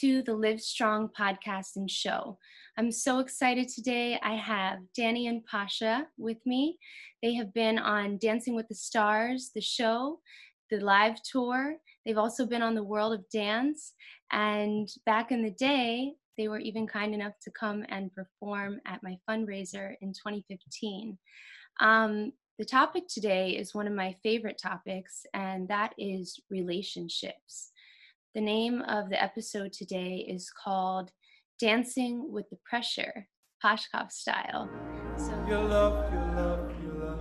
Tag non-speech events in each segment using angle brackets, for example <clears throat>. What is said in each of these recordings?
to the Live Strong podcast and show. I'm so excited today. I have Danny and Pasha with me. They have been on Dancing with the Stars, the show, the live tour. They've also been on the World of Dance. And back in the day, they were even kind enough to come and perform at my fundraiser in 2015. Um, the topic today is one of my favorite topics, and that is relationships. The name of the episode today is called Dancing with the Pressure, Pashkov style. So, your love, your love, your love.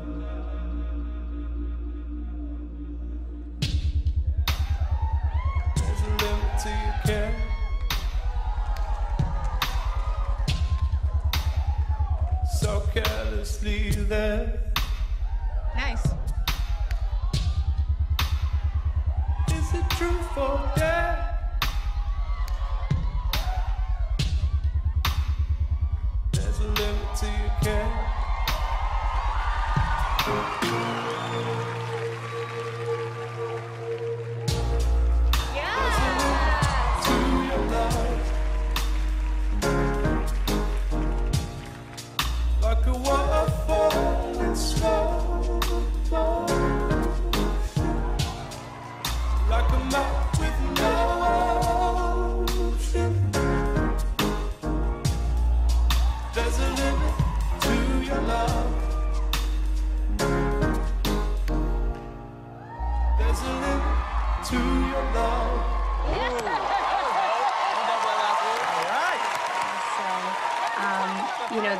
There's a limit to your care. So carelessly there. Nice. Is it true? There's a limit to your care.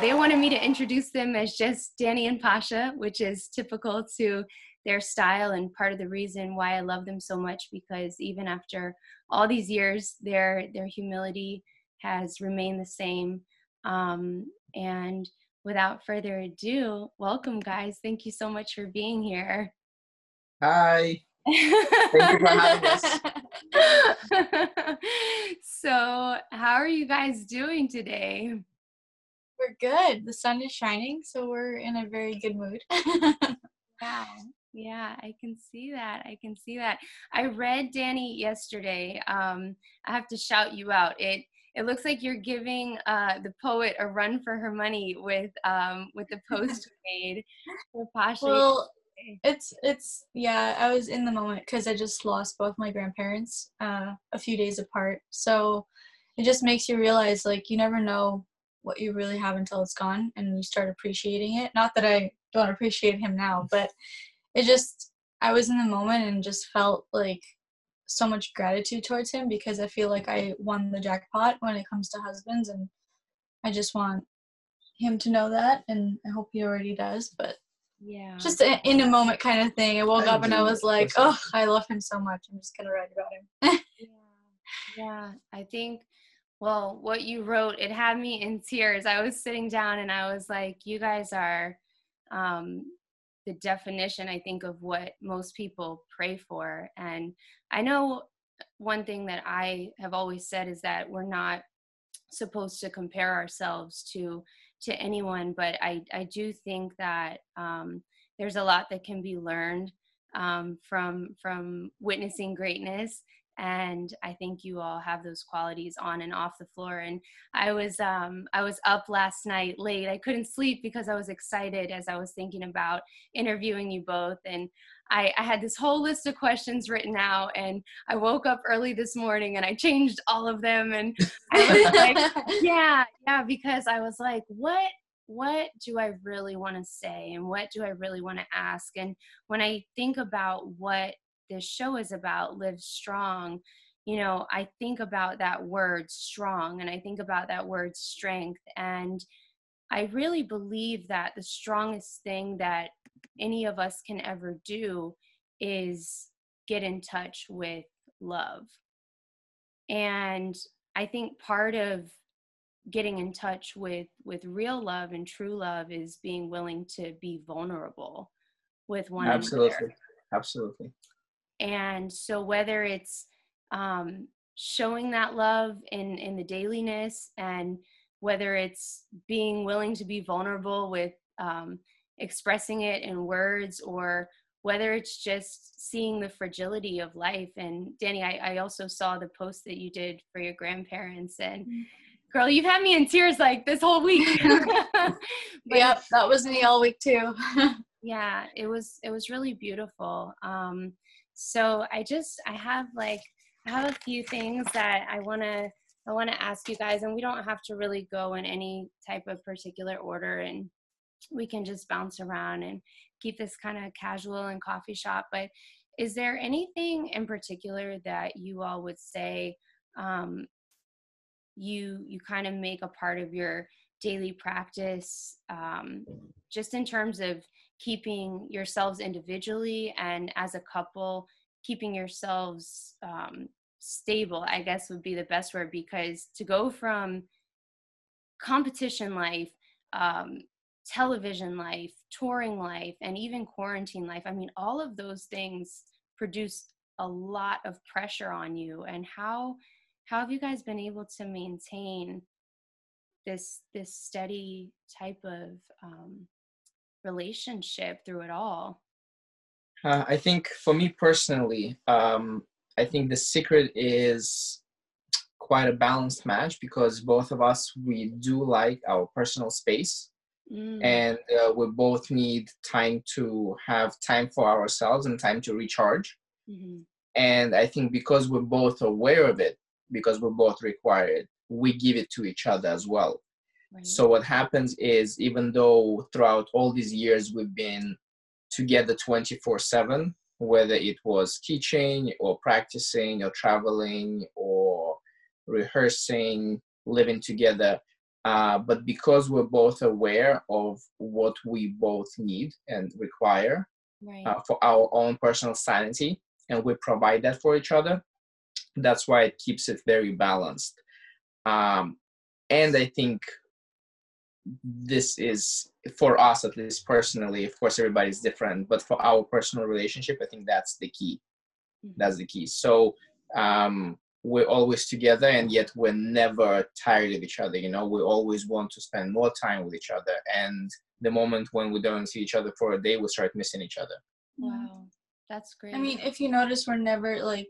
They wanted me to introduce them as just Danny and Pasha, which is typical to their style and part of the reason why I love them so much because even after all these years, their their humility has remained the same. Um, and without further ado, welcome, guys. Thank you so much for being here. Hi. Thank you for having us. <laughs> so, how are you guys doing today? We're good. The sun is shining, so we're in a very good mood. <laughs> Yeah, yeah, I can see that. I can see that. I read Danny yesterday. Um, I have to shout you out. It it looks like you're giving uh, the poet a run for her money with um, with the post you <laughs> made for Pasha. well, it's it's yeah. I was in the moment because I just lost both my grandparents uh, a few days apart. So it just makes you realize like you never know what you really have until it's gone, and you start appreciating it. Not that I don't appreciate him now, but it just I was in the moment and just felt like so much gratitude towards him because I feel like I won the jackpot when it comes to husbands and I just want him to know that and I hope he already does but yeah, just a, in a moment kind of thing I woke I up and I was like oh I love him so much I'm just gonna write about him <laughs> yeah, yeah. I think. Well, what you wrote, it had me in tears. I was sitting down and I was like, "You guys are." Um, the definition i think of what most people pray for and i know one thing that i have always said is that we're not supposed to compare ourselves to to anyone but i i do think that um, there's a lot that can be learned um, from from witnessing greatness and i think you all have those qualities on and off the floor and i was um i was up last night late. I couldn't sleep because i was excited as i was thinking about interviewing you both and I, I had this whole list of questions written out and i woke up early this morning and i changed all of them and i was like <laughs> yeah yeah because i was like what what do i really want to say and what do i really want to ask? And when i think about what this show is about live strong you know i think about that word strong and i think about that word strength and i really believe that the strongest thing that any of us can ever do is get in touch with love and i think part of getting in touch with with real love and true love is being willing to be vulnerable with one another. Absolutely. another Absolutely. And so whether it's um, showing that love in in the dailiness and whether it's being willing to be vulnerable with um, expressing it in words or whether it's just seeing the fragility of life. And danny I, I also saw the post that you did for your grandparents and mm-hmm. girl you've had me in tears like this whole week. <laughs> <laughs> Yep that was me all week too. <laughs> Yeah it was it was really beautiful. Um so i just i have like i have a few things that i want to i want to ask you guys and we don't have to really go in any type of particular order and we can just bounce around and keep this kind of casual and coffee shop but is there anything in particular that you all would say um, you you kind of make a part of your daily practice um, just in terms of keeping yourselves individually and as a couple keeping yourselves um, stable i guess would be the best word because to go from competition life um, television life, touring life, and even quarantine life. I mean, all of those things produce a lot of pressure on you. And how how have you guys been able to maintain this this steady type of um, relationship through it all? Uh, I think for me personally, um, I think the secret is quite a balanced match because both of us we do like our personal space Mm. And uh, we both need time to have time for ourselves and time to recharge. Mm-hmm. And I think because we're both aware of it, because we both require it, we give it to each other as well. Right. So what happens is, even though throughout all these years we've been together 24 7, whether it was teaching or practicing or traveling or rehearsing, living together, uh, but because we're both aware of what we both need and require right. uh, for our own personal sanity, and we provide that for each other, that's why it keeps it very balanced. Um, and I think this is for us at least personally of course everybody's different but for our personal relationship i think that's the key. Mm-hmm. that's the key. So um we're always together and yet we're never tired of each other you know? We always want to spend more time with each other and the moment when we don't see each other for a day we start missing each other. Wow. That's great i mean if you notice we're never like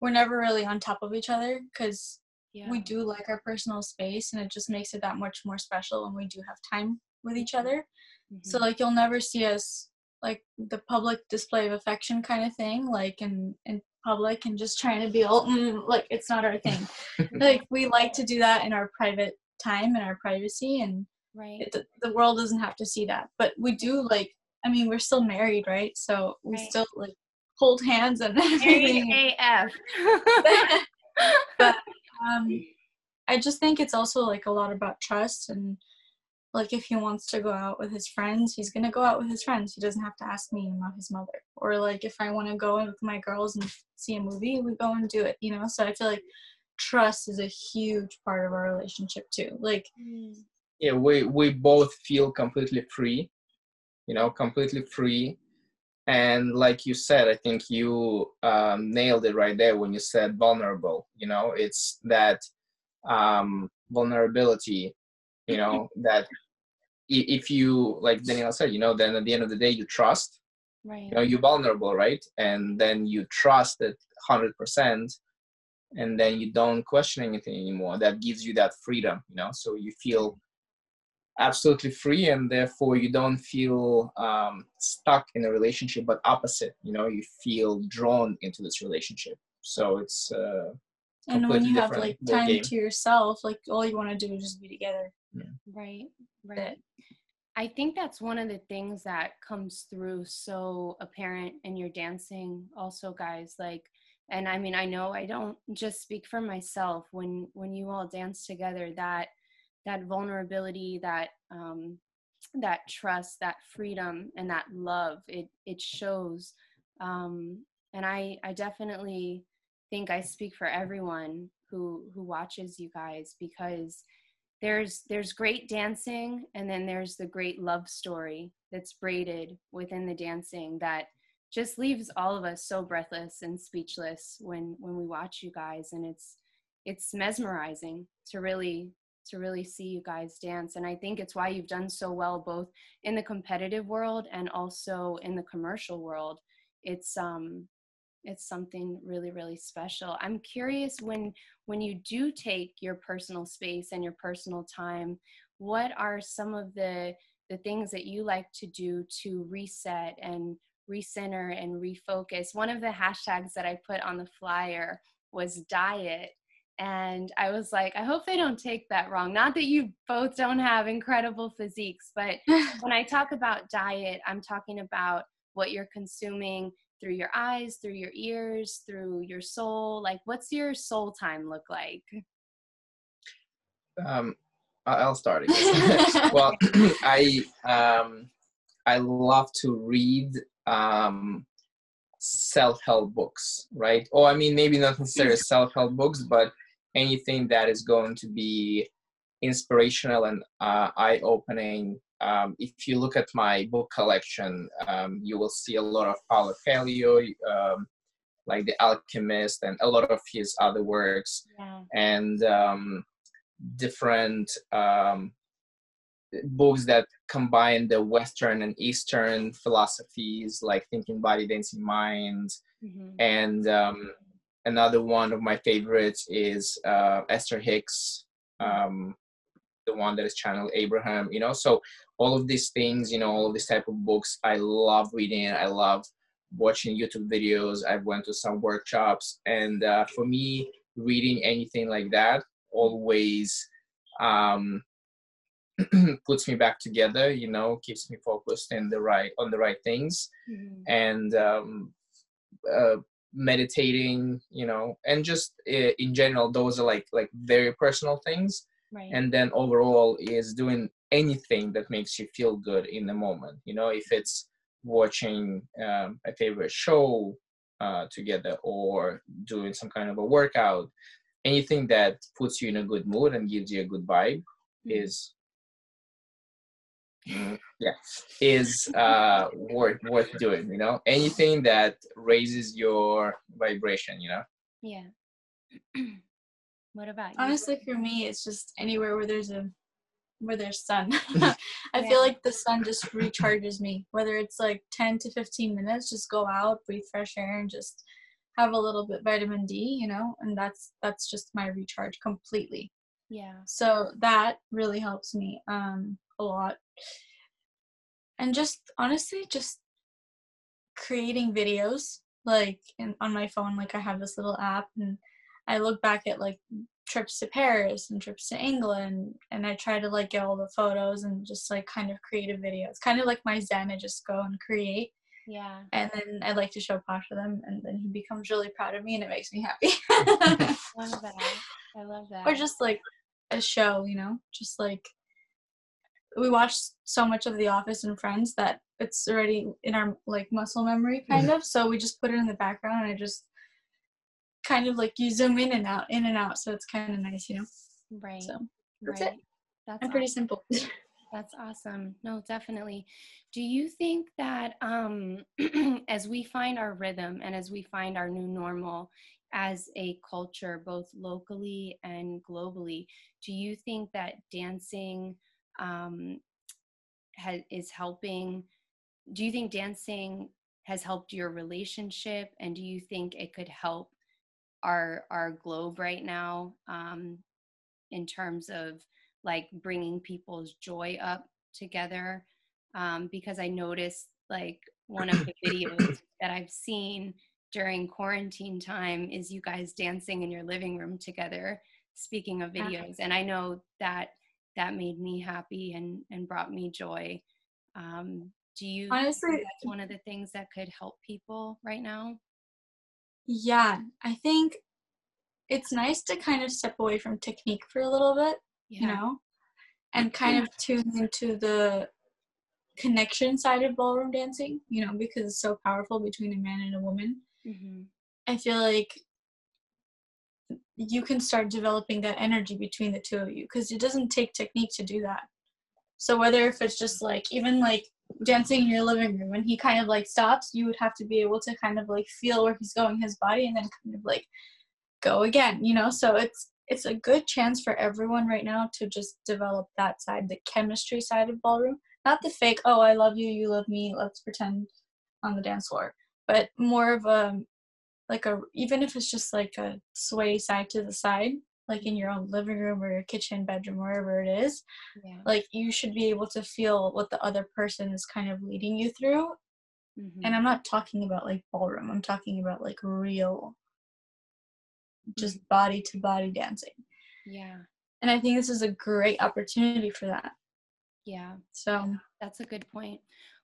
we're never really on top of each other because yeah. we do like our personal space and it just makes it that much more special when we do have time with each other mm-hmm. so like you'll never see us like the public display of affection kind of thing like in in public and just trying to be all mm, like it's not our thing <laughs> like we like to do that in our private time and our privacy and right it, the, the world doesn't have to see that but we do like i mean we're still married right so we right. still like hold hands and <laughs> everything AF. <laughs> but um i just think it's also like a lot about trust and like if he wants to go out with his friends he's gonna go out with his friends. He doesn't have to ask me about his mother. Or like if i want to go with my girls and see a movie we go and do it you know? So i feel like trust is a huge part of our relationship too. Like mm. yeah we we both feel completely free you know completely free and like you said i think you um, nailed it right there when you said vulnerable you know? It's that um, vulnerability you know that if you like danielle said you know then at the end of the day you trust right. you know you're vulnerable right? And then you trust it 100% and then you don't question anything anymore. That gives you that freedom you know? So you feel absolutely free and therefore you don't feel um, stuck in a relationship but opposite you know you feel drawn into this relationship so it's uh, and when you have like time game. to yourself like all you want to do is just be together yeah. right right I think that's one of the things that comes through so apparent in your dancing also guys like and I mean I know I don't just speak for myself when when you all dance together that that vulnerability that um that trust that freedom and that love it it shows. Um and I I definitely think I speak for everyone who who watches you guys because there's there's great dancing and then there's the great love story that's braided within the dancing that just leaves all of us so breathless and speechless when when we watch you guys. And it's it's mesmerizing to really to really see you guys dance. And i think it's why you've done so well both in the competitive world and also in the commercial world. It's um it's something really really special. I'm curious when when you do take your personal space and your personal time what are some of the the things that you like to do to reset and recenter and refocus? One of the hashtags that i put on the flyer was diet and I was like, I hope they don't take that wrong. Not that you both don't have incredible physiques, but <laughs> when I talk about diet, I'm talking about what you're consuming through your eyes, through your ears, through your soul. Like, what's your soul time look like? Um, I'll start. <laughs> well, <clears throat> I um, I love to read um, self-help books, right? Or I mean, maybe not necessarily self-help books, but anything that is going to be inspirational and uh, eye-opening. Um, if you look at my book collection, um, you will see a lot of Paulo Coelho, um, like The Alchemist, and a lot of his other works, yeah. and um, different um, books that combine the Western and Eastern philosophies, like Thinking Body, Dancing Mind, mm-hmm. and um, another one of my favorites is uh, Esther Hicks, um, the one that is channeled Abraham. You know, so all of these things, you know, all of these type of books, I love reading. I love watching YouTube videos. I've went to some workshops, and uh, for me, reading anything like that always um, <clears throat> puts me back together. You know, keeps me focused in the right on the right things, mm-hmm. and um, uh, meditating you know and just in general those are like like very personal things right. and then overall is doing anything that makes you feel good in the moment you know if it's watching um, a favorite show uh, together or doing some kind of a workout anything that puts you in a good mood and gives you a good vibe mm-hmm. is yeah. Is uh worth worth doing you know? Anything that raises your vibration you know? Yeah. <clears throat> What about you? Honestly for me it's just anywhere where there's a where there's sun. <laughs> <laughs> I yeah. feel like the sun just recharges me whether it's like 10 to 15 minutes just go out breathe fresh air and just have a little bit vitamin d you know? And that's that's just my recharge completely. Yeah. So that really helps me um a lot and just honestly just creating videos like in, on my phone like i have this little app and i look back at like trips to paris and trips to england and i try to like get all the photos and just like kind of create a video. It's kind of like my zen i just go and create. Yeah. And then i like to show pasha them and then he becomes really proud of me and it makes me happy. <laughs> I love that. I love <laughs> that. or just like a show you know? Just like we watch so much of The Office and Friends that it's already in our like muscle memory <laughs> kind of. So we just put it in the background and I just kind of like you zoom in and out, in and out. So it's kind of nice, you know. Right. So that's right. it. That's awesome. pretty simple. <laughs> That's awesome. No, definitely. Do you think that um, <clears throat> as we find our rhythm and as we find our new normal as a culture, both locally and globally, do you think that dancing um, has, is helping? Do you think dancing has helped your relationship, and do you think it could help our our globe right now um, in terms of like bringing people's joy up together? Um, because I noticed like one of the <coughs> videos that I've seen during quarantine time is you guys dancing in your living room together speaking of videos and i know that that made me happy and and brought me joy um, do you honestly that's one of the things that could help people right now yeah i think it's nice to kind of step away from technique for a little bit yeah. you know and kind of tune into the connection side of ballroom dancing you know because it's so powerful between a man and a woman mm-hmm. i feel like you can start developing that energy between the two of you because it doesn't take technique to do that so whether if it's just like even like dancing in your living room and he kind of like stops you would have to be able to kind of like feel where he's going his body and then kind of like go again you know so it's it's a good chance for everyone right now to just develop that side, the chemistry side of ballroom, not the fake. Oh, I love you, you love me. Let's pretend on the dance floor, but more of a like a even if it's just like a sway side to the side like in your own living room or your kitchen bedroom wherever it is Yeah. like you should be able to feel what the other person is kind of leading you through Mhm. and i'm not talking about like ballroom i'm talking about like real just body to body dancing yeah. and i think this is a great opportunity for that Yeah. so That's a good point.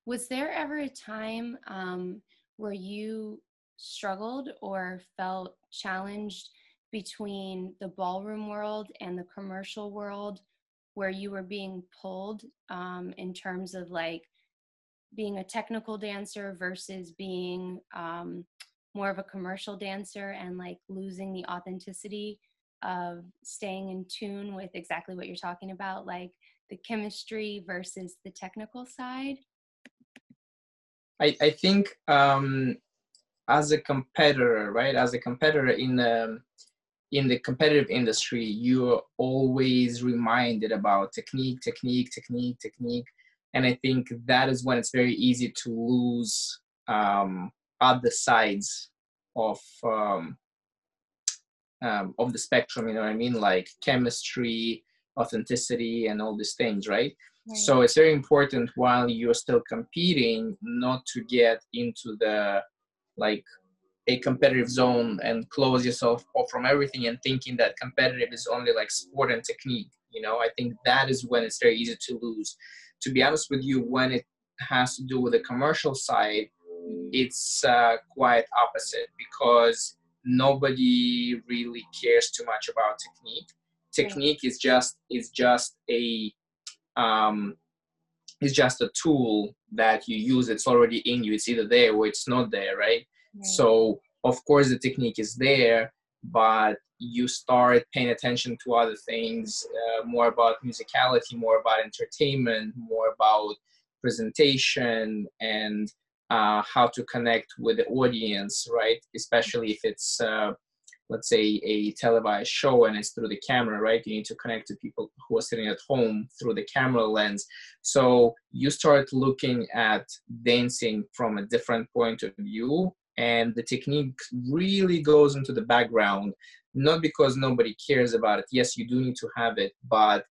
Was there ever a time um, where you struggled or felt challenged between the ballroom world and the commercial world where you were being pulled um, in terms of like being a technical dancer versus being um, more of a commercial dancer and like losing the authenticity of staying in tune with exactly what you're talking about like the chemistry versus the technical side? I, I think um, as a competitor, right? As a competitor in the in the competitive industry, you're always reminded about technique, technique, technique, technique, and I think that is when it's very easy to lose um, other sides of um, um, of the spectrum. You know what I mean? Like chemistry, authenticity, and all these things, right? So it's very important while you're still competing not to get into the like a competitive zone and close yourself off from everything and thinking that competitive is only like sport and technique. You know, I think that is when it's very easy to lose. To be honest with you, when it has to do with the commercial side, it's uh, quite opposite because nobody really cares too much about technique. Technique is just is just a um, is just a tool that you use. It's already in you. It's either there or it's not there, right? Right. So of course the technique is there, but you start paying attention to other things, uh, more about musicality, more about entertainment, more about presentation, and uh, how to connect with the audience, right? Especially if it's uh, let's say a televised show and it's through the camera right? You need to connect to people who are sitting at home through the camera lens. So you start looking at dancing from a different point of view and the technique really goes into the background not because nobody cares about it. Yes you do need to have it but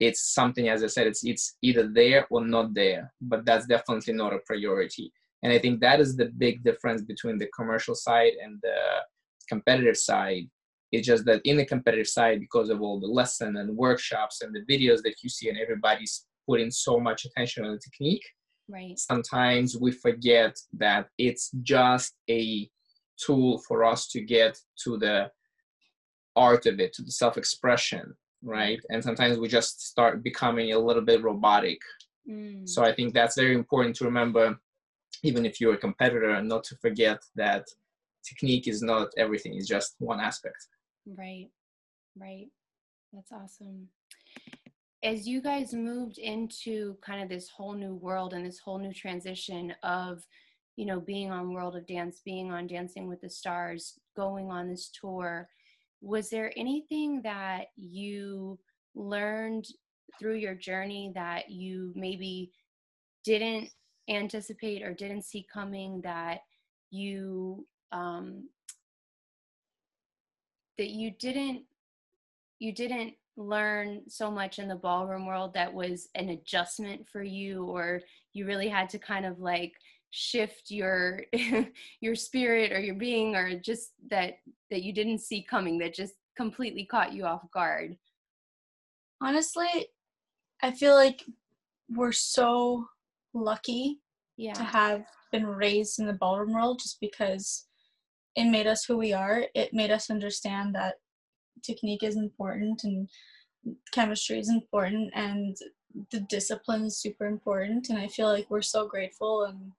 it's something as i said it's it's either there or not there but that's definitely not a priority. And i think that is the big difference between the commercial side and the competitive side it's just that in the competitive side because of all the lesson and workshops and the videos that you see and everybody's putting so much attention on the technique right. sometimes we forget that it's just a tool for us to get to the art of it to the self-expression right? And sometimes we just start becoming a little bit robotic. Mm, so i think that's very important to remember even if you're a competitor not to forget that technique is not everything it's just one aspect. Right right. That's awesome. As you guys moved into kind of this whole new world and this whole new transition of you know being on world of dance being on dancing with the stars going on this tour was there anything that you learned through your journey that you maybe didn't anticipate or didn't see coming that you um, that you didn't you didn't learn so much in the ballroom world that was an adjustment for you or you really had to kind of like shift your <laughs> your spirit or your being or just that that you didn't see coming that just completely caught you off guard? Honestly i feel like we're so lucky to have been raised in the ballroom world just because it made us who we are. It made us understand that technique is important and chemistry is important and the discipline is super important. And I feel like we're so grateful and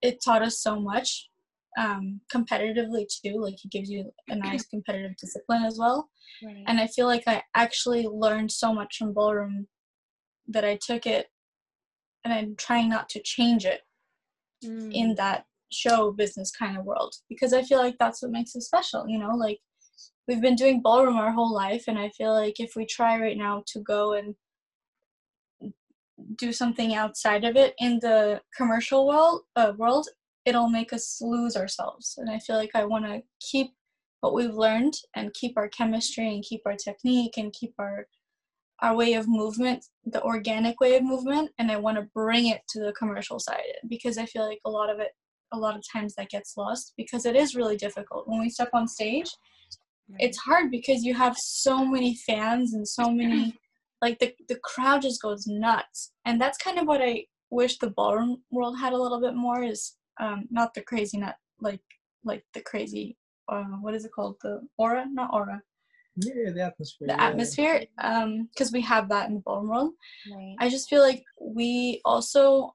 it taught us so much um, competitively too. Like it gives you a <clears throat> nice competitive discipline as well. right. And I feel like I actually learned so much from ballroom that I took it and I'm trying not to change it Mm, in that show business kind of world because I feel like that's what makes it special, you know, like we've been doing ballroom our whole life and i feel like if we try right now to go and do something outside of it in the commercial world uh, world it'll make us lose ourselves. And i feel like i want to keep what we've learned and keep our chemistry and keep our technique and keep our our way of movement the organic way of movement and i want to bring it to the commercial side because i feel like a lot of it a lot of times that gets lost because it is really difficult. When we step on stage it's hard because you have so many fans and so many <laughs> like the, the crowd just goes nuts. And that's kind of what i wish the ballroom world had a little bit more is um not the crazy not like like the crazy uh, what is it called? The aura? Not aura. Yeah the atmosphere the yeah. atmosphere um because we have that in the ballroom world. Right. i just feel like we also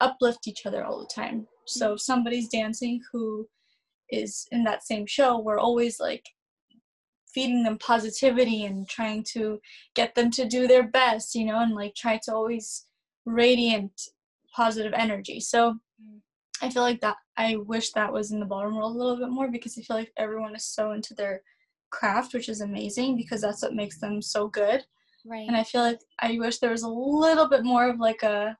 uplift each other all the time so if somebody's dancing who is in that same show we're always like feeding them positivity and trying to get them to do their best you know and like try to always radiant positive energy so Mm. i feel like that i wish that was in the ballroom world a little bit more because i feel like everyone is so into their craft which is amazing because that's what makes them so good right. and i feel like i wish there was a little bit more of like a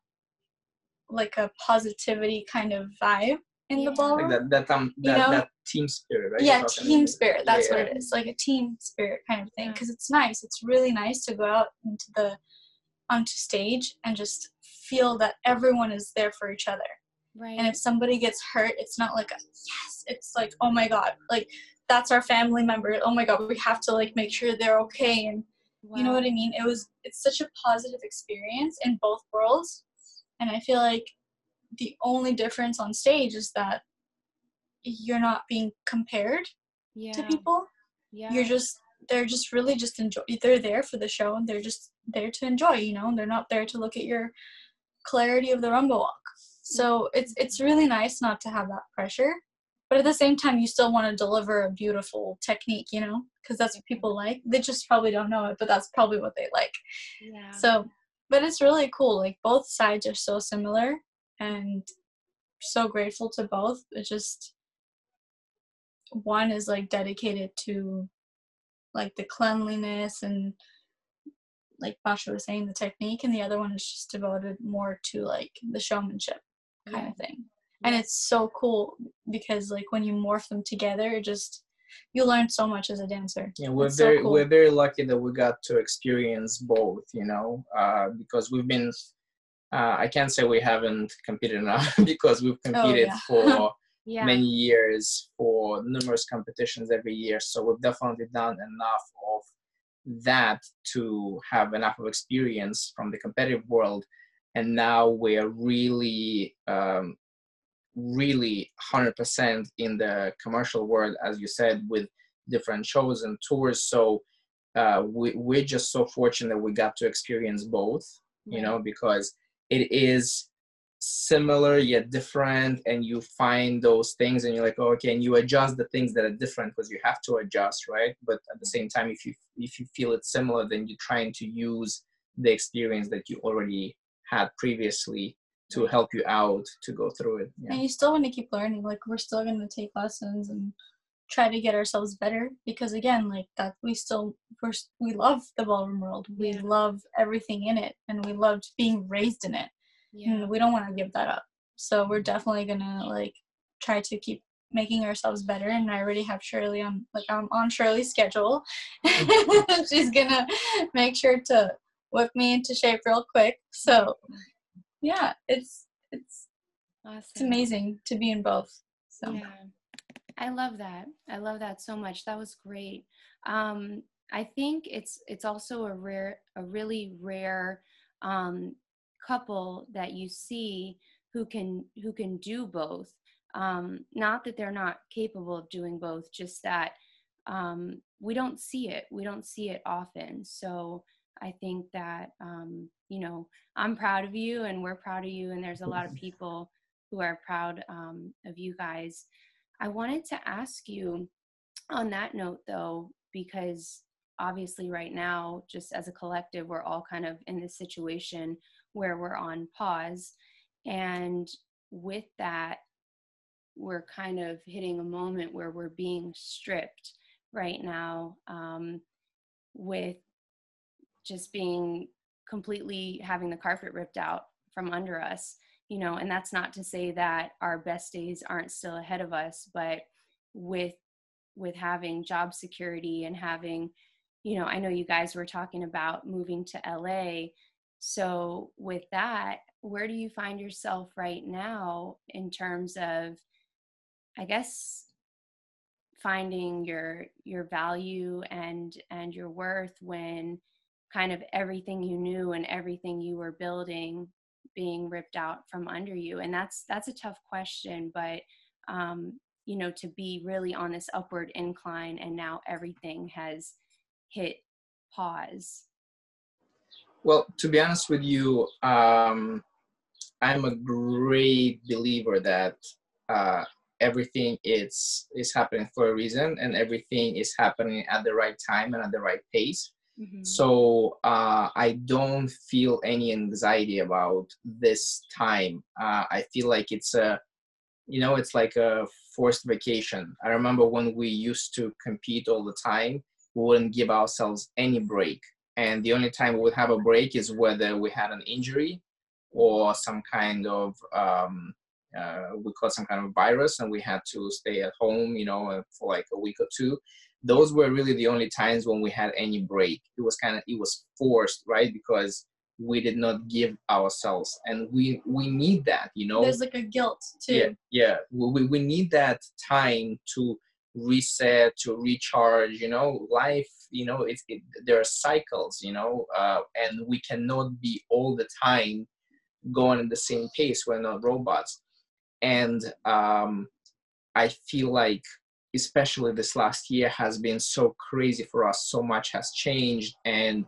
like a positivity kind of vibe in Yeah. the ballroom like that that um You know? that team spirit right yeah team about? spirit that's Yeah, what it is like a team spirit kind of thing Yeah. because it's nice it's really nice to go out into the onto stage and just feel that everyone is there for each other right. and if somebody gets hurt it's not like a yes it's like oh my god like that's our family member oh my god we have to like make sure they're okay and you know what i mean it was it's such a positive experience in both worlds and i feel like the only difference on stage is that you're not being compared yeah. to people Yeah. you're just they're just really just enjoy they're there for the show and they're just there to enjoy you know? And they're not there to look at your clarity of the rumba walk. So mm-hmm. it's it's really nice not to have that pressure but at the same time you still want to deliver a beautiful technique you know? Because that's what people mm-hmm. like. They just probably don't know it but that's probably what they like. Yeah. so but it's really cool like both sides are so similar and so grateful to both it just one is like dedicated to like the cleanliness and like Pasha was saying the technique and the other one is just devoted more to like the showmanship kind Yeah. of thing and it's so cool because like when you morph them together it just you learn so much as a dancer yeah we're It's so very cool. we're very lucky that we got to experience both you know uh, because we've been uh, i can't say we haven't competed <laughs> enough because we've competed yeah. for <laughs> yeah. many years for numerous competitions every year so we've definitely done enough of that to have enough of experience from the competitive world and now we're really um, really 100% in the commercial world as you said with different shows and tours. So uh, we, we're just so fortunate we got to experience both you know because it is similar yet different and you find those things and you're like oh, okay and you adjust the things that are different because you have to adjust right? But at the same time if you if you feel it's similar then you're trying to use the experience that you already had previously to help you out to go through it yeah. And you still want to keep learning like we're still going to take lessons and try to get ourselves better because again like that we still we're, we love the ballroom world. We Yeah. love everything in it and we loved being raised in it. Yeah. and we don't want to give that up. So we're mm-hmm. definitely gonna like try to keep making ourselves better. And i already have shirley on like i'm on shirley's schedule. Mm-hmm. <laughs> She's gonna make sure to whip me into shape real quick. So yeah it's it's Awesome. it's amazing to be in both so Yeah. I love that. I love that so much. That was great. Um, I think it's it's also a rare, a really rare um, couple that you see who can who can do both. Um, not that they're not capable of doing both, just that um, we don't see it. We don't see it often. So I think that um, you know I'm proud of you, and we're proud of you, and there's a lot of <laughs> people who are proud um, of you guys. I wanted to ask you on that note, though, because obviously, right now, just as a collective, we're all kind of in this situation where we're on pause. And with that, we're kind of hitting a moment where we're being stripped, right now um, with just being completely having the carpet ripped out from under us you know and that's not to say that our best days aren't still ahead of us but with with having job security and having you know i know you guys were talking about moving to la so with that where do you find yourself right now in terms of i guess finding your your value and and your worth when kind of everything you knew and everything you were building being ripped out from under you and that's that's a tough question but um you know to be really on this upward incline and now everything has hit pause. Well to be honest with you um i'm a great believer that uh everything is is happening for a reason and everything is happening at the right time and at the right pace Mm-hmm. So uh, I don't feel any anxiety about this time. Uh, I feel like it's a, you know, it's like a forced vacation. I remember when we used to compete all the time, we wouldn't give ourselves any break. And the only time we would have a break is whether we had an injury or some kind of, um, uh, we caught some kind of virus and we had to stay at home, you know, for like a week or two those were really the only times when we had any break. It was kind of it was forced right? Because we did not give ourselves and we we need that you know? There's like a guilt too. Yeah yeah. We, we need that time to reset to recharge you know? Life you know it's it, there are cycles you know? Uh, and we cannot be all the time going at the same pace. We're not robots. And um i feel like especially this last year has been so crazy for us. So much has changed and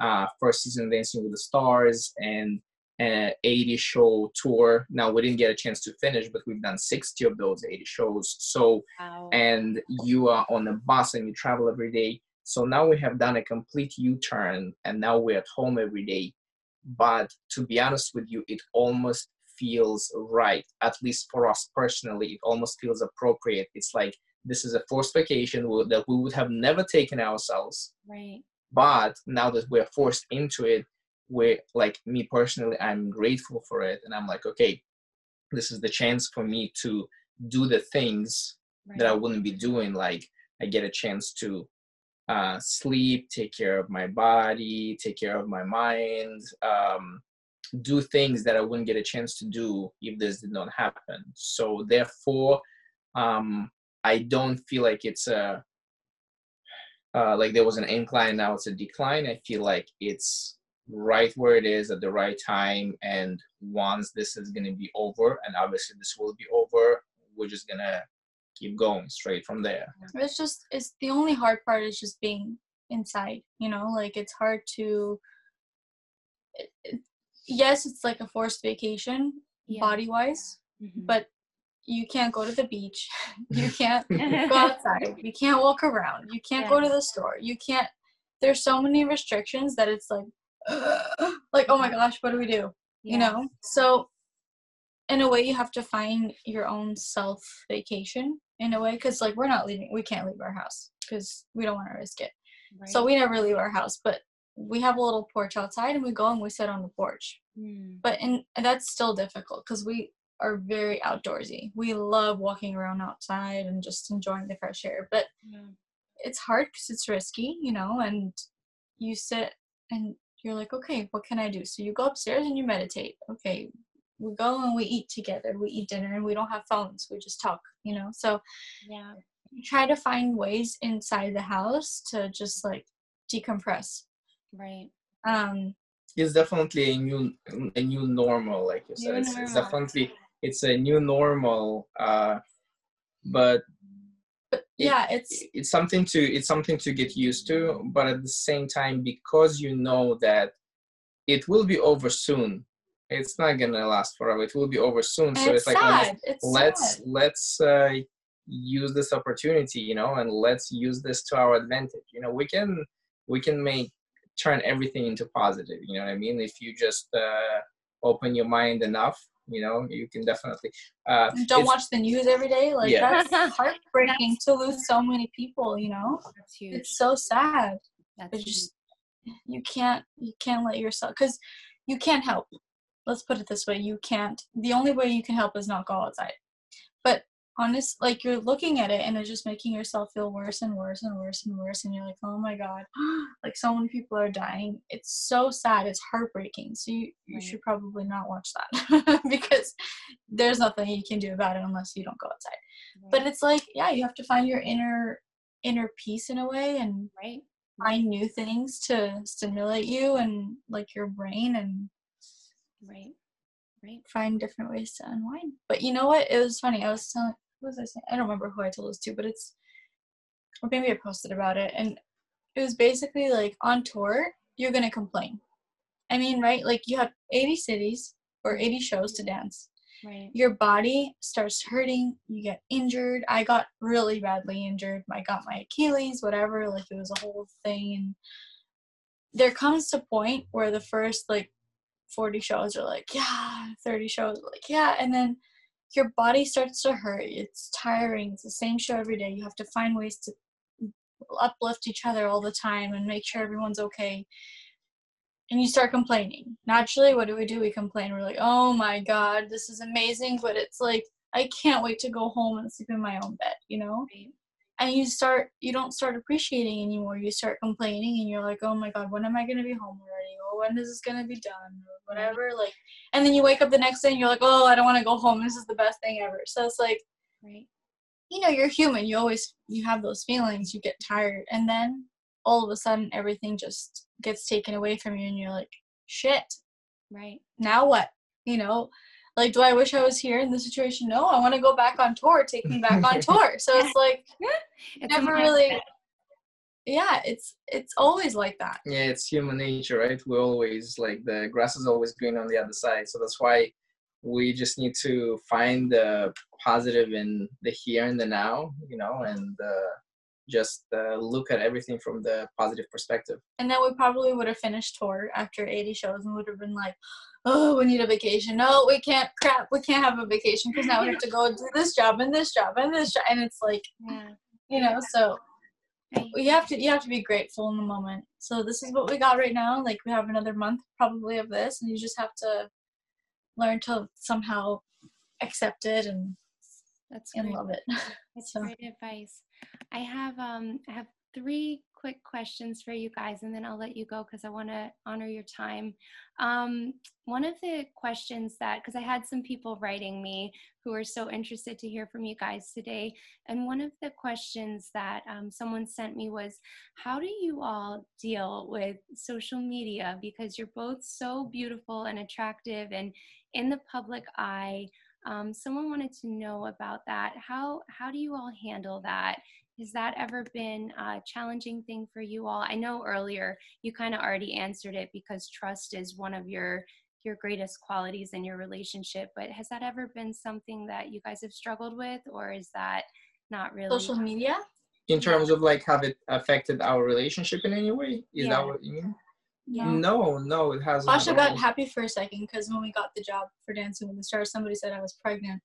uh, first season dancing with the stars and uh, 80 show tour. Now we didn't get a chance to finish but we've done 60 of those 80 shows. So wow. and you are on a bus and you travel every day. So now we have done a complete u-turn and now we're at home every day. But to be honest with you it almost feels right at least for us personally it almost feels appropriate it's like this is a forced vacation that we would have never taken ourselves. Right. But now that we're forced into it, we're like me personally, I'm grateful for it. And I'm like, okay, this is the chance for me to do the things right. that I wouldn't be doing. Like I get a chance to uh, sleep, take care of my body, take care of my mind, um, do things that I wouldn't get a chance to do if this did not happen. So therefore, um, I don't feel like it's a uh, like there was an incline now it's a decline. I feel like it's right where it is at the right time, and once this is gonna be over, and obviously this will be over, we're just gonna keep going straight from there. It's just it's the only hard part is just being inside. You know, like it's hard to. Yes, it's like a forced vacation, yeah. body wise, mm-hmm. but you can't go to the beach <laughs> you can't <laughs> go outside you can't walk around you can't yeah. go to the store you can't there's so many restrictions that it's like <gasps> like oh my gosh what do we do yeah. you know so in a way you have to find your own self vacation in a way because like we're not leaving we can't leave our house because we don't want to risk it right. so we never leave our house but we have a little porch outside and we go and we sit on the porch mm. but and that's still difficult because we are very outdoorsy. We love walking around outside and just enjoying the fresh air, but yeah. it's hard because it's risky, you know, and you sit and you're like, okay, what can I do? So you go upstairs and you meditate. Okay, we go and we eat together. We eat dinner and we don't have phones. We just talk, you know. So yeah, try to find ways inside the house to just like decompress. Right. Um it's definitely a new a new normal like you said it's, it's, definitely it's a new normal uh, but yeah it's it's something to it's something to get used to but at the same time because you know that it will be over soon it's not gonna last forever it will be over soon and so it's, it's like it's let's sad. let's uh, use this opportunity you know and let's use this to our advantage you know we can we can make turn everything into positive you know what i mean if you just uh, open your mind enough you know you can definitely uh Don't watch the news every day. Like Yeah. that's <laughs> heartbreaking to lose so many people. You know, That's huge. it's so sad. That's But huge. just you can't you can't let yourself because you can't help. Let's put it this way: you can't. The only way you can help is not go outside. Honest, like you're looking at it and it's just making yourself feel worse and worse and worse and worse, and you're like, oh my god, <gasps> like so many people are dying. It's so sad. It's heartbreaking. So you you Right. should probably not watch that <laughs> because there's nothing you can do about it unless you don't go outside. But it's like, yeah, you have to find your inner inner peace in a way and right. find new things to stimulate you and like your brain and Right. Right. find different ways to unwind. But you know what? It was funny. I was telling what was I saying? I don't remember who I told this to, but it's or maybe I posted about it and it was basically like on tour, you're gonna complain. I mean, right? Like you have 80 cities or 80 shows to dance. Right. Your body starts hurting, you get injured. I got really badly injured. I got my Achilles, whatever, like it was a whole thing and there comes a point where the first like 40 shows are like, yeah, 30 shows like, yeah, and then your body starts to hurt. It's tiring. It's the same show every day. You have to find ways to uplift each other all the time and make sure everyone's okay. And you start complaining. Naturally, what do we do? We complain. We're like, oh my God, this is amazing, but it's like, I can't wait to go home and sleep in my own bed, you know? Right. And you start you don't start appreciating anymore. You start complaining and you're like oh my god when am i going to be home already? Or when is this going to be done? Or whatever like and then you wake up the next day and you're like oh i don't want to go home. This is the best thing ever. So it's like Right. you know you're human. You always you have those feelings. You get tired. And then all of a sudden everything just gets taken away from you and you're like shit. Right. now what? You know like do i wish i was here in this situation? No i want to go back on tour take me back on <laughs> tour. So it's like <laughs> It's never mindset. really yeah it's it's always like that. Yeah it's human nature right? We always like the grass is always green on the other side. So that's why we just need to find the positive in the here and the now you know and uh, just uh, look at everything from the positive perspective. And then we probably would have finished tour after 80 shows and would have been like oh we need a vacation no we can't crap we can't have a vacation because now we have to go do this job and this job and this job and it's like Yeah. you know so you have to you have to be grateful in the moment so this is what we got right now like we have another month probably of this and you just have to learn to somehow accept it and That's and great. love it <laughs> That's So- great advice. I have um I have three quick questions for you guys and then I'll let you go because I want to honor your time. Um one of the questions that because I had some people writing me who are so interested to hear from you guys today and one of the questions that um, someone sent me was how do you all deal with social media because you're both so beautiful and attractive and in the public eye um, someone wanted to know about that. How how do you all handle that? Has that ever been a challenging thing for you all? I know earlier you kind of already answered it because trust is one of your your greatest qualities in your relationship. But has that ever been something that you guys have struggled with, or is that not really? social media in terms of like have it affected our relationship in any way is Yeah. that what you mean yeah no no it hasn't Pasha got happy for a second because when we got the job for Dancing with the Stars, somebody said I was pregnant.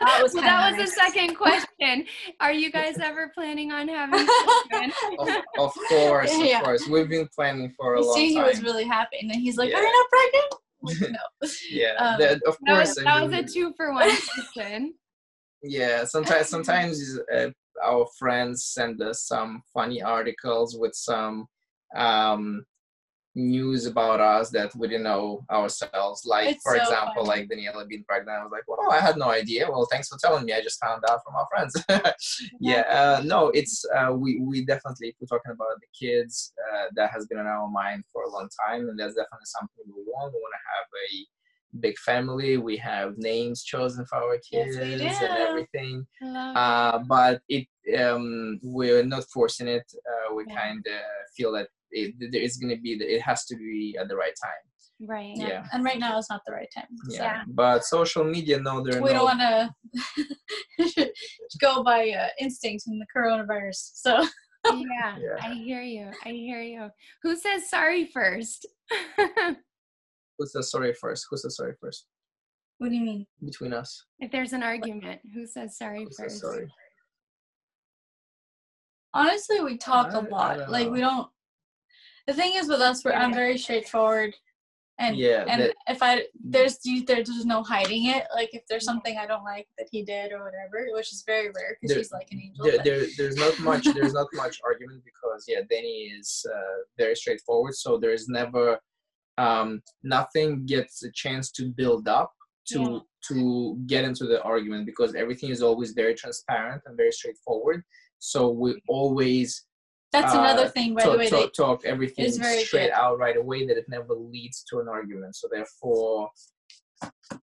That was was, that was the second question. Are you guys <laughs> ever planning on having <laughs> children? of, of course of Yeah. course we've been planning for a You long see, he was really happy, and then he's like, Yeah. "Are you not pregnant?" Like, <laughs> no. yeah um, the- of That course was, I that was a two for one question. yeah sometimes sometimes uh, our friends send us some funny articles with some um news about us that we didn't know ourselves. Like It's for so example funny. like daniella being pregnant i was like well i had no idea. Well thanks for telling me. I just found out from our friends. <laughs> Yeah. Uh, no it's uh, we we definitely if we're talking about the kids uh, that has been on our mind for a long time and that's definitely something we want. We want to have a big family. We have names chosen for our kids we and everything. Uh, but it um, we're not forcing it. Uh, we Yeah. kind of feel that it, there is going to be the, it has to be at the right time right. yeah. And right now is not the right time. yeah, Yeah. but social media no there are we no don't want to go by uh, instinct in the coronavirus. So Yeah, Yeah. I hear you. I hear you. Who says sorry first? <laughs> who says sorry first who says sorry first What do you mean? between us? If there's an argument, who says sorry Who says first? sorry? Honestly, we talk I- a I lot. Like know. we don't. The thing is with us, we're I'm very straightforward, and Yeah, and that- if I there's you- there's just no hiding it. Like if there's something I don't like that he did or whatever, which is very rare because he's like an angel. there, but- there, there's not much there's not much argument because yeah danny is uh, very straightforward so there's never um, nothing gets a chance to build up to Yeah. to get into the argument because everything is always very transparent and very straightforward so we always That's another uh, thing, by talk, the way. talk, They, talk everything straight good. out right away that it never leads to an argument so therefore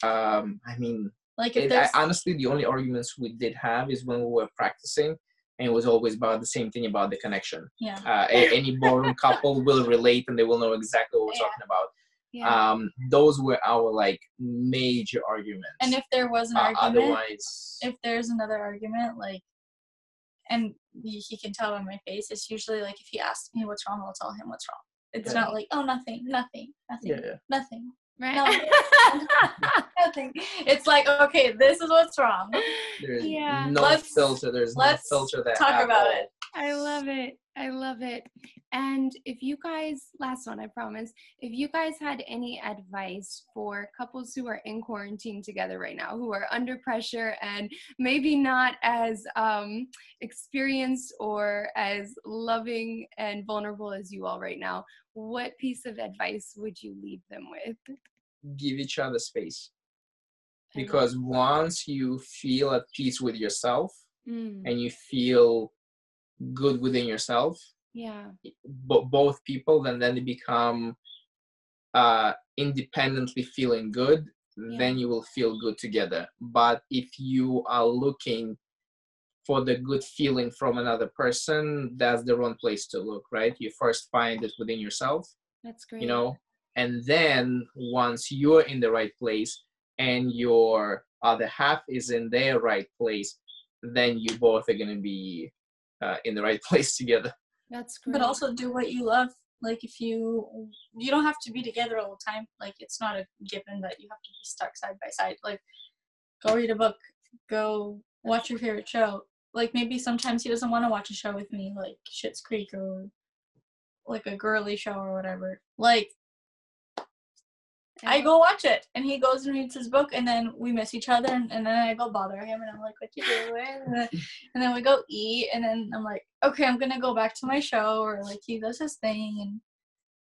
um, i mean like if it, I, honestly, the only arguments we did have is when we were practicing, and it was always about the same thing about the connection. yeah. Uh, any ballroom couple will relate, and they will know exactly what we're Yeah. talking about. Yeah. Um, those were our like major arguments. And if there was an Uh, argument, otherwise, if there's another argument, like, and he he can tell by my face, it's usually like if he asks me what's wrong, I'll tell him what's wrong. It's Yeah. not like, oh, nothing, nothing, nothing, yeah, yeah. nothing, right. <laughs> nothing. It's like, okay, this is what's wrong. There's Yeah. no Let's- filter. There's let's no filter that talk about all. it. I love it. I love it. And if you guys, last one, I promise, if you guys had any advice for couples who are in quarantine together right now, who are under pressure and maybe not as um, experienced or as loving and vulnerable as you all right now, what piece of advice would you leave them with? Give each other space because once you feel at peace with yourself Mm, and you feel good within yourself, yeah. bo- both people then then they become uh independently feeling good then you will feel good together but if you are looking for the good feeling from another person that's the wrong place to look right you first find it within yourself That's great. you know and then once you're in the right place and your other half is in their right place then you both are going to be uh, in the right <laughs> place together That's great. But also do what you love. Like if you, you don't have to be together all the time. Like it's not a given that you have to be stuck side by side. Like go read a book, go watch your favorite show. Like maybe sometimes he doesn't want to watch a show with me, like Schitt's Creek or like a girly show or whatever. Like I go watch it, and he goes and reads his book, and then we miss each other, and, and then I go bother him, and I'm like, "What you doing?" And then, <laughs> and then we go eat, and then I'm like, "Okay, I'm gonna go back to my show," or like he does his thing, and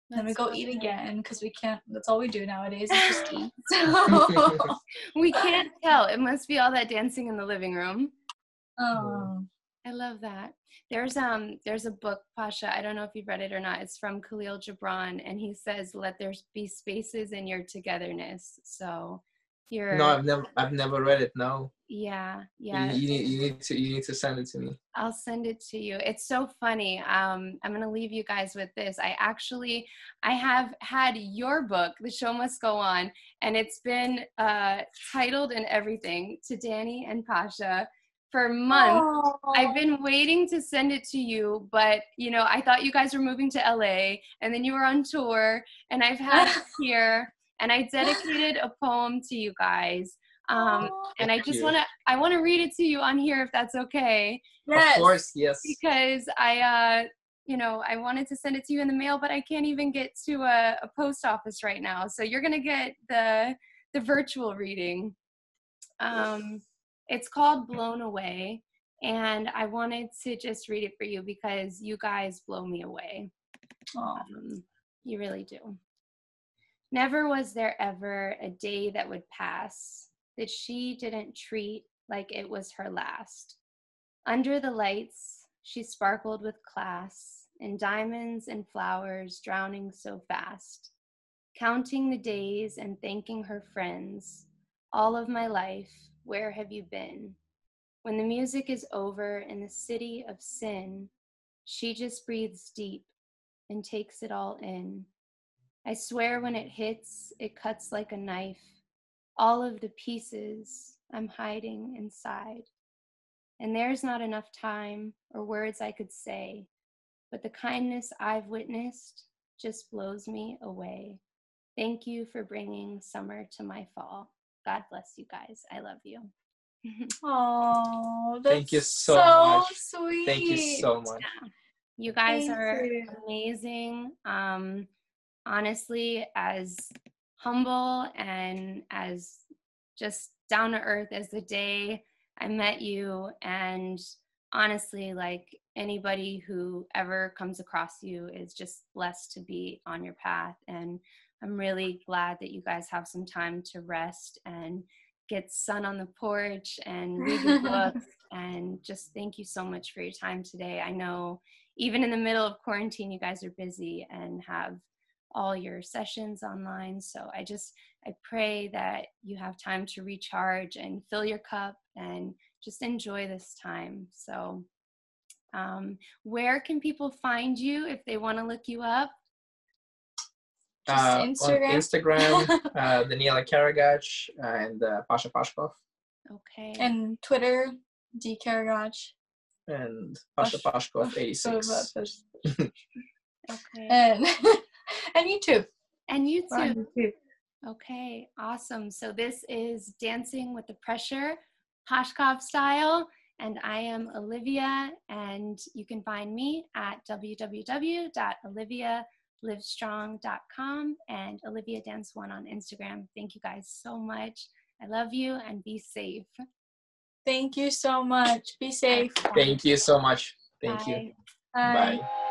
then we go so eat again because we can't. That's all we do nowadays is just eat. <laughs> So, We can't <laughs> tell. It must be all that dancing in the living room. oh, I love that. There's um there's a book, Pasha. I don't know if you've read it or not. It's from Kahlil Gibran, and he says, "Let there be spaces in your togetherness." So, you're no i've never i've never read it no yeah You- yeah. you, need you need to you need to send it to me I'll send it to you. It's so funny. Um, I'm gonna leave you guys with this. I actually I have had your book, The Show Must Go On, and it's been uh, titled and everything to Danny and Pasha for months. I've been waiting to send it to you, but you know, I thought you guys were moving to LA and then you were on tour, and I've had <laughs> it here, and I dedicated a poem to you guys. Um, and I just want to I want to read it to you on here if that's okay yes. of course yes because I uh you know, I wanted to send it to you in the mail, but I can't even get to a, a post office right now. So you're gonna get the the virtual reading. Um, it's called Blown Away, and I wanted to just read it for you because you guys blow me away. Um, you really do. Never was there ever a day that would pass that she didn't treat like it was her last. Under the lights, she sparkled with class, and diamonds and flowers drowning so fast. Counting the days and thanking her friends, all of my life, where have you been? When the music is over in the city of sin, she just breathes deep and takes it all in. I swear when it hits, it cuts like a knife. All of the pieces I'm hiding inside. And there's not enough time or words I could say, but the kindness I've witnessed just blows me away. Thank you for bringing summer to my fall. God bless you guys. I love you. <laughs> Oh, Thank you so so, much. sweet. Thank you so much. You guys Thank are you. amazing. Um, honestly, as humble and as just down to earth as the day I met you, and honestly, like anybody who ever comes across you is just blessed to be on your path. And I'm really glad that you guys have some time to rest and get sun on the porch and read your <laughs> books. and just thank you so much for your time today. I know even in the middle of quarantine, you guys are busy and have all your sessions online. So I just, I pray that you have time to recharge and fill your cup and just enjoy this time. So, um, where can people find you if they want to look you up? Just Uh, Instagram? On Instagram, <laughs> uh, Daniella Karagach and uh, Pasha Pashkov Okay. and Twitter, D Karagach. and Pasha Pash- Pashkov So 86. okay. And <laughs> and YouTube. And you We're on. YouTube. Okay, awesome. So this is Dancing with the Pressure, Pashkov style, and I am Olivia, and you can find me at www.olivialivestrong.com and Olivia Dance One on Instagram. Thank you guys so much. I love you and be safe. Thank you so much. Be safe. Thank you so much. Thank you. Bye. Bye. Bye.